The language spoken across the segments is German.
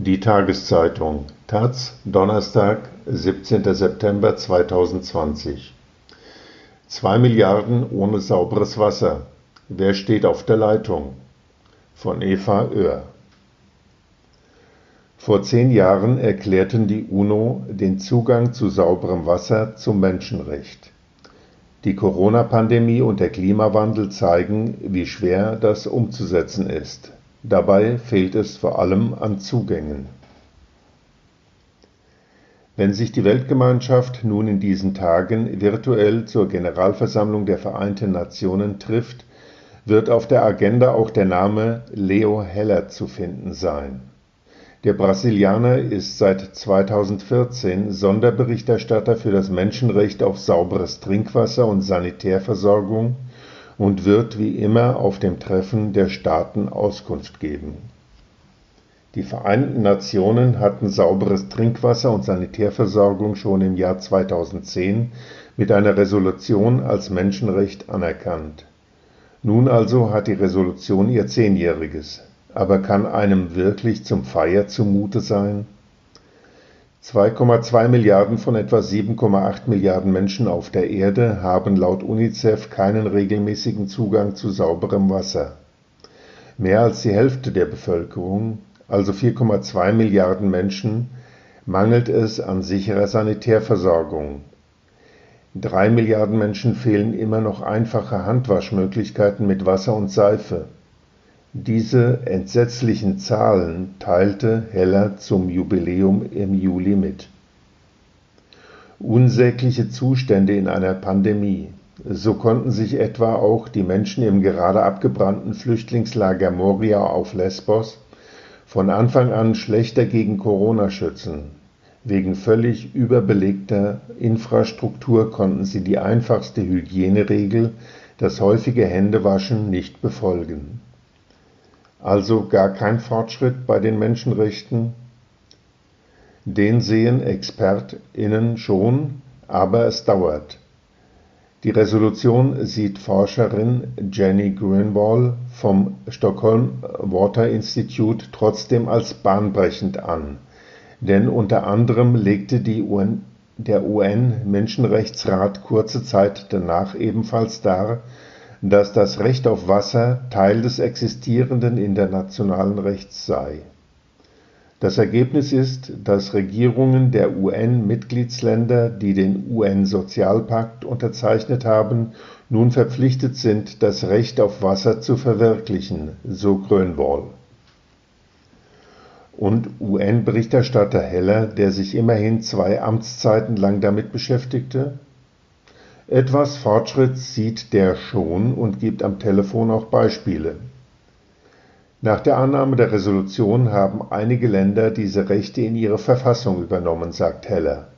Die Tageszeitung taz Donnerstag, 17. September 2020 Zwei Milliarden ohne sauberes Wasser. Wer steht auf der Leitung? Von Eva Oehr. Vor zehn Jahren erklärten die UNO den Zugang zu sauberem Wasser zum Menschenrecht. Die Corona-Pandemie und der Klimawandel zeigen, wie schwer das umzusetzen ist. Dabei fehlt es vor allem an Zugängen. Wenn sich die Weltgemeinschaft nun in diesen Tagen virtuell zur Generalversammlung der Vereinten Nationen trifft, wird auf der Agenda auch der Name Leo Heller zu finden sein. Der Brasilianer ist seit 2014 Sonderberichterstatter für das Menschenrecht auf sauberes Trinkwasser und Sanitärversorgung und wird wie immer auf dem Treffen der Staaten Auskunft geben. Die Vereinten Nationen hatten sauberes Trinkwasser und Sanitärversorgung schon im Jahr 2010 mit einer Resolution als Menschenrecht anerkannt. Nun also hat die Resolution ihr Zehnjähriges. Aber kann einem wirklich zum Feier zumute sein? 2,2 Milliarden von etwa 7,8 Milliarden Menschen auf der Erde haben laut UNICEF keinen regelmäßigen Zugang zu sauberem Wasser. Mehr als die Hälfte der Bevölkerung, also 4,2 Milliarden Menschen, mangelt es an sicherer Sanitärversorgung. Drei Milliarden Menschen fehlen immer noch einfache Handwaschmöglichkeiten mit Wasser und Seife. Diese entsetzlichen Zahlen teilte Heller zum Jubiläum im Juli mit. Unsägliche Zustände in einer Pandemie. So konnten sich etwa auch die Menschen im gerade abgebrannten Flüchtlingslager Moria auf Lesbos von Anfang an schlechter gegen Corona schützen. Wegen völlig überbelegter Infrastruktur konnten sie die einfachste Hygieneregel, das häufige Händewaschen, nicht befolgen also gar kein Fortschritt bei den Menschenrechten? Den sehen ExpertInnen schon, aber es dauert. Die Resolution sieht Forscherin Jenny Greenwald vom Stockholm Water Institute trotzdem als bahnbrechend an, denn unter anderem legte UN, der UN-Menschenrechtsrat kurze Zeit danach ebenfalls dar, dass das Recht auf Wasser Teil des existierenden internationalen Rechts sei. Das Ergebnis ist, dass Regierungen der UN-Mitgliedsländer, die den UN-Sozialpakt unterzeichnet haben, nun verpflichtet sind, das Recht auf Wasser zu verwirklichen, so Grönwall. Und UN-Berichterstatter Heller, der sich immerhin zwei Amtszeiten lang damit beschäftigte, etwas Fortschritt sieht der schon und gibt am Telefon auch Beispiele. Nach der Annahme der Resolution haben einige Länder diese Rechte in ihre Verfassung übernommen, sagt Heller.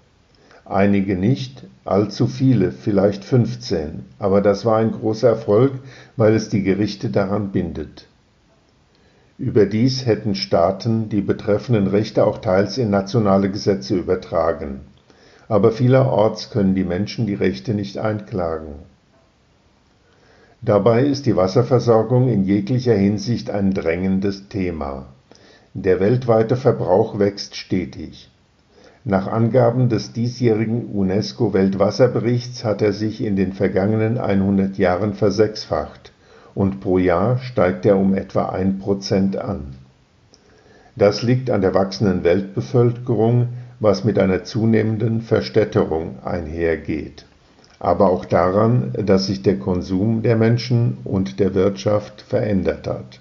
Einige nicht, allzu viele, vielleicht 15, aber das war ein großer Erfolg, weil es die Gerichte daran bindet. Überdies hätten Staaten die betreffenden Rechte auch teils in nationale Gesetze übertragen aber vielerorts können die Menschen die Rechte nicht einklagen. Dabei ist die Wasserversorgung in jeglicher Hinsicht ein drängendes Thema. Der weltweite Verbrauch wächst stetig. Nach Angaben des diesjährigen UNESCO-Weltwasserberichts hat er sich in den vergangenen 100 Jahren versechsfacht und pro Jahr steigt er um etwa ein Prozent an. Das liegt an der wachsenden Weltbevölkerung, was mit einer zunehmenden Verstädterung einhergeht, aber auch daran, dass sich der Konsum der Menschen und der Wirtschaft verändert hat.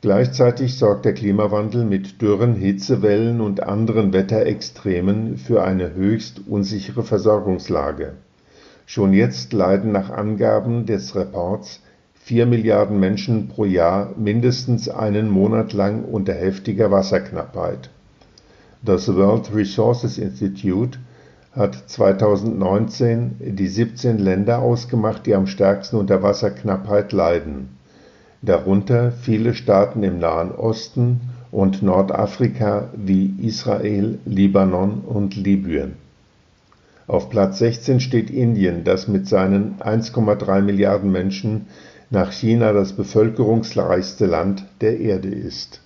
Gleichzeitig sorgt der Klimawandel mit Dürren, Hitzewellen und anderen Wetterextremen für eine höchst unsichere Versorgungslage. Schon jetzt leiden nach Angaben des Reports vier Milliarden Menschen pro Jahr mindestens einen Monat lang unter heftiger Wasserknappheit. Das World Resources Institute hat 2019 die 17 Länder ausgemacht, die am stärksten unter Wasserknappheit leiden, darunter viele Staaten im Nahen Osten und Nordafrika wie Israel, Libanon und Libyen. Auf Platz 16 steht Indien, das mit seinen 1,3 Milliarden Menschen nach China das bevölkerungsreichste Land der Erde ist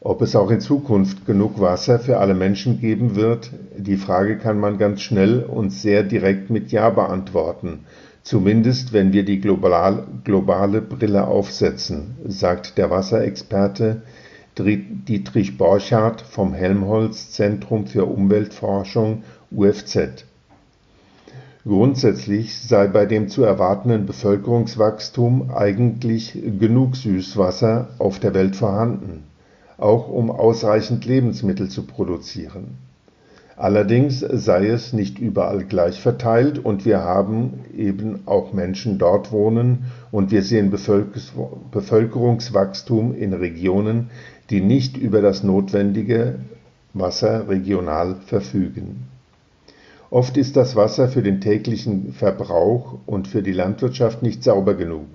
Ob es auch in Zukunft genug Wasser für alle Menschen geben wird, die Frage kann man ganz schnell und sehr direkt mit Ja beantworten, zumindest wenn wir die global, globale Brille aufsetzen, sagt der Wasserexperte Dietrich Borchardt vom Helmholtz Zentrum für Umweltforschung UFZ. Grundsätzlich sei bei dem zu erwartenden Bevölkerungswachstum eigentlich genug Süßwasser auf der Welt vorhanden auch um ausreichend Lebensmittel zu produzieren. Allerdings sei es nicht überall gleich verteilt und wir haben eben auch Menschen dort wohnen und wir sehen Bevölkerungswachstum in Regionen, die nicht über das notwendige Wasser regional verfügen. Oft ist das Wasser für den täglichen Verbrauch und für die Landwirtschaft nicht sauber genug.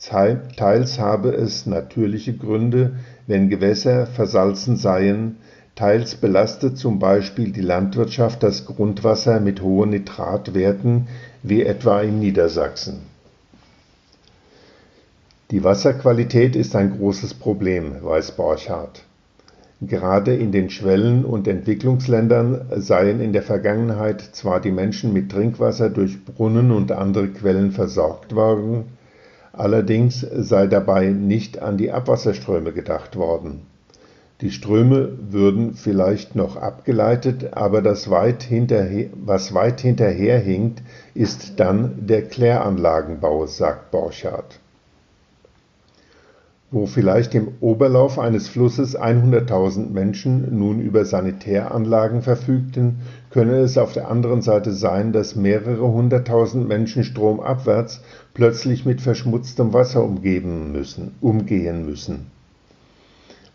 Teils habe es natürliche Gründe, wenn Gewässer versalzen seien, teils belastet zum Beispiel die Landwirtschaft das Grundwasser mit hohen Nitratwerten, wie etwa in Niedersachsen. Die Wasserqualität ist ein großes Problem, weiß Borchardt. Gerade in den Schwellen- und Entwicklungsländern seien in der Vergangenheit zwar die Menschen mit Trinkwasser durch Brunnen und andere Quellen versorgt worden, Allerdings sei dabei nicht an die Abwasserströme gedacht worden. Die Ströme würden vielleicht noch abgeleitet, aber das weit was weit hinterherhinkt, ist dann der Kläranlagenbau, sagt Borchardt wo vielleicht im Oberlauf eines Flusses 100.000 Menschen nun über Sanitäranlagen verfügten, könne es auf der anderen Seite sein, dass mehrere hunderttausend Menschen stromabwärts plötzlich mit verschmutztem Wasser umgeben müssen, umgehen müssen.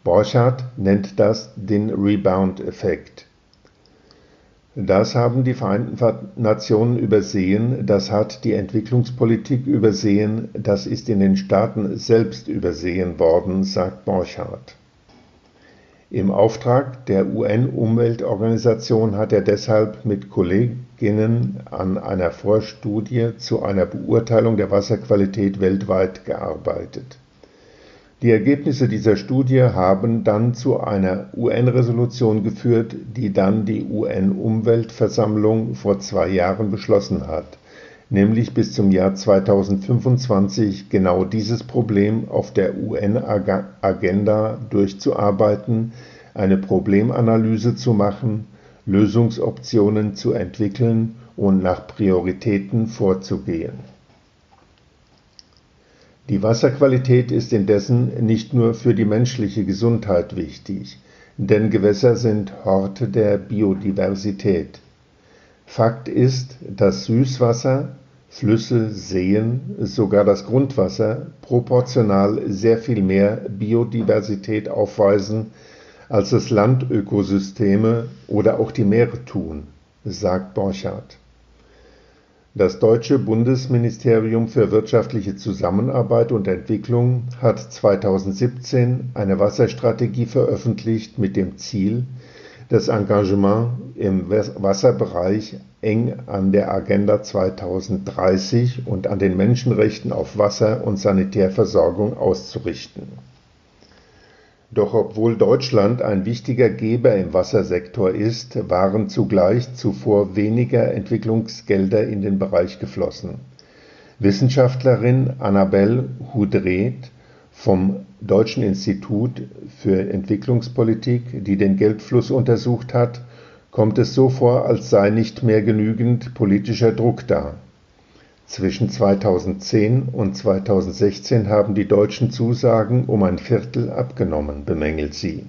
Borchardt nennt das den Rebound-Effekt. Das haben die Vereinten Nationen übersehen, das hat die Entwicklungspolitik übersehen, das ist in den Staaten selbst übersehen worden, sagt Borchardt. Im Auftrag der UN-Umweltorganisation hat er deshalb mit Kolleginnen an einer Vorstudie zu einer Beurteilung der Wasserqualität weltweit gearbeitet die Ergebnisse dieser Studie haben dann zu einer UN-Resolution geführt, die dann die UN-Umweltversammlung vor zwei Jahren beschlossen hat, nämlich bis zum Jahr 2025 genau dieses Problem auf der UN-Agenda durchzuarbeiten, eine Problemanalyse zu machen, Lösungsoptionen zu entwickeln und nach Prioritäten vorzugehen die Wasserqualität ist indessen nicht nur für die menschliche Gesundheit wichtig, denn Gewässer sind Horte der Biodiversität. Fakt ist, dass Süßwasser, Flüsse, Seen, sogar das Grundwasser proportional sehr viel mehr Biodiversität aufweisen, als es Landökosysteme oder auch die Meere tun, sagt Borchardt das deutsche Bundesministerium für wirtschaftliche Zusammenarbeit und Entwicklung hat 2017 eine Wasserstrategie veröffentlicht mit dem Ziel, das Engagement im Wasserbereich eng an der Agenda 2030 und an den Menschenrechten auf Wasser und Sanitärversorgung auszurichten doch obwohl Deutschland ein wichtiger Geber im Wassersektor ist, waren zugleich zuvor weniger Entwicklungsgelder in den Bereich geflossen. Wissenschaftlerin Annabel Hudret vom Deutschen Institut für Entwicklungspolitik, die den Geldfluss untersucht hat, kommt es so vor, als sei nicht mehr genügend politischer Druck da zwischen 2010 und 2016 haben die deutschen Zusagen um ein Viertel abgenommen, bemängelt sie.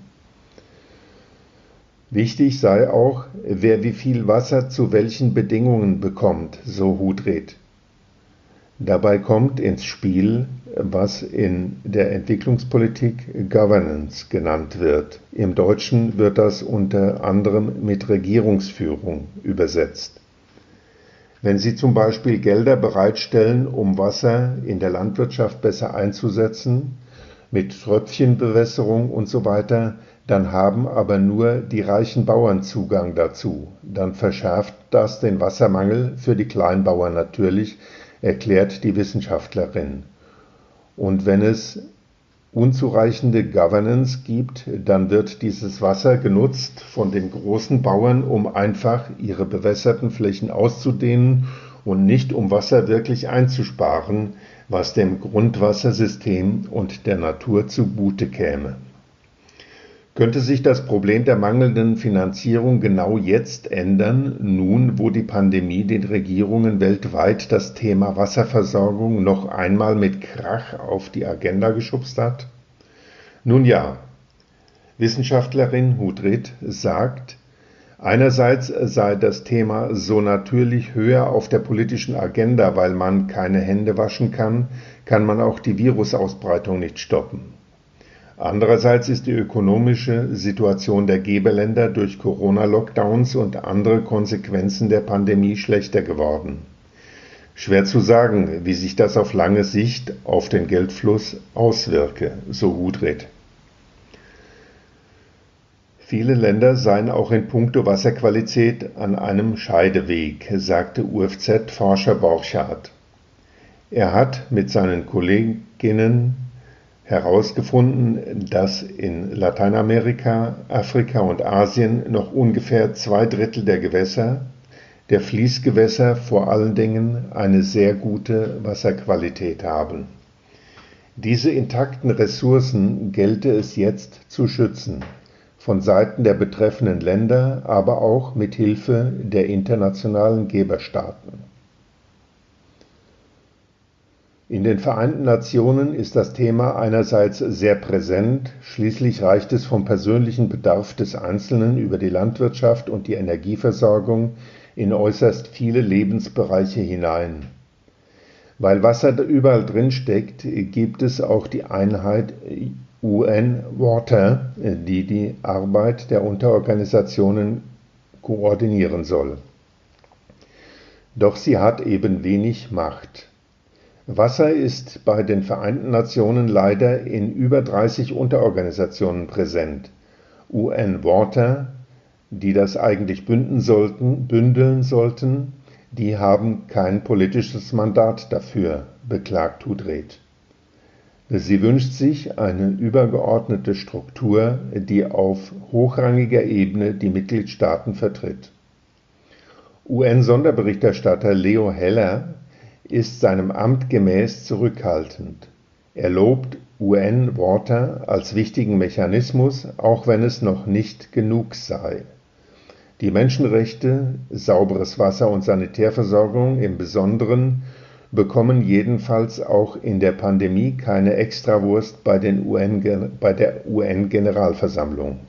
Wichtig sei auch, wer wie viel Wasser zu welchen Bedingungen bekommt, so Hudred. Dabei kommt ins Spiel, was in der Entwicklungspolitik Governance genannt wird. Im Deutschen wird das unter anderem mit Regierungsführung übersetzt. Wenn Sie zum Beispiel Gelder bereitstellen, um Wasser in der Landwirtschaft besser einzusetzen, mit Tröpfchenbewässerung und so weiter, dann haben aber nur die reichen Bauern Zugang dazu. Dann verschärft das den Wassermangel für die Kleinbauern natürlich, erklärt die Wissenschaftlerin. Und wenn es unzureichende Governance gibt, dann wird dieses Wasser genutzt von den großen Bauern, um einfach ihre bewässerten Flächen auszudehnen und nicht um Wasser wirklich einzusparen, was dem Grundwassersystem und der Natur zugute käme. Könnte sich das Problem der mangelnden Finanzierung genau jetzt ändern, nun wo die Pandemie den Regierungen weltweit das Thema Wasserversorgung noch einmal mit Krach auf die Agenda geschubst hat? Nun ja, Wissenschaftlerin Hudrit sagt, einerseits sei das Thema so natürlich höher auf der politischen Agenda, weil man keine Hände waschen kann, kann man auch die Virusausbreitung nicht stoppen. Andererseits ist die ökonomische Situation der Geberländer durch Corona-Lockdowns und andere Konsequenzen der Pandemie schlechter geworden. Schwer zu sagen, wie sich das auf lange Sicht auf den Geldfluss auswirke, so Hudred. Viele Länder seien auch in puncto Wasserqualität an einem Scheideweg, sagte UFZ-Forscher Borchardt. Er hat mit seinen Kolleginnen herausgefunden, dass in Lateinamerika, Afrika und Asien noch ungefähr zwei Drittel der Gewässer, der Fließgewässer vor allen Dingen, eine sehr gute Wasserqualität haben. Diese intakten Ressourcen gelte es jetzt zu schützen, von Seiten der betreffenden Länder, aber auch mit Hilfe der internationalen Geberstaaten. In den Vereinten Nationen ist das Thema einerseits sehr präsent, schließlich reicht es vom persönlichen Bedarf des Einzelnen über die Landwirtschaft und die Energieversorgung in äußerst viele Lebensbereiche hinein. Weil Wasser überall drin steckt, gibt es auch die Einheit UN Water, die die Arbeit der Unterorganisationen koordinieren soll. Doch sie hat eben wenig Macht. Wasser ist bei den Vereinten Nationen leider in über 30 Unterorganisationen präsent. UN Water, die das eigentlich bündeln sollten, bündeln sollten, die haben kein politisches Mandat dafür, beklagt Hudret. Sie wünscht sich eine übergeordnete Struktur, die auf hochrangiger Ebene die Mitgliedstaaten vertritt. UN-Sonderberichterstatter Leo Heller ist seinem Amt gemäß zurückhaltend. Er lobt UN Water als wichtigen Mechanismus, auch wenn es noch nicht genug sei. Die Menschenrechte, sauberes Wasser und Sanitärversorgung im Besonderen bekommen jedenfalls auch in der Pandemie keine Extrawurst bei, UN, bei der UN-Generalversammlung.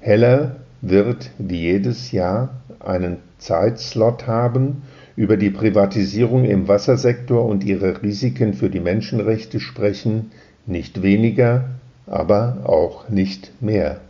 Heller wird wie jedes Jahr einen Zeitslot haben, über die Privatisierung im Wassersektor und ihre Risiken für die Menschenrechte sprechen, nicht weniger, aber auch nicht mehr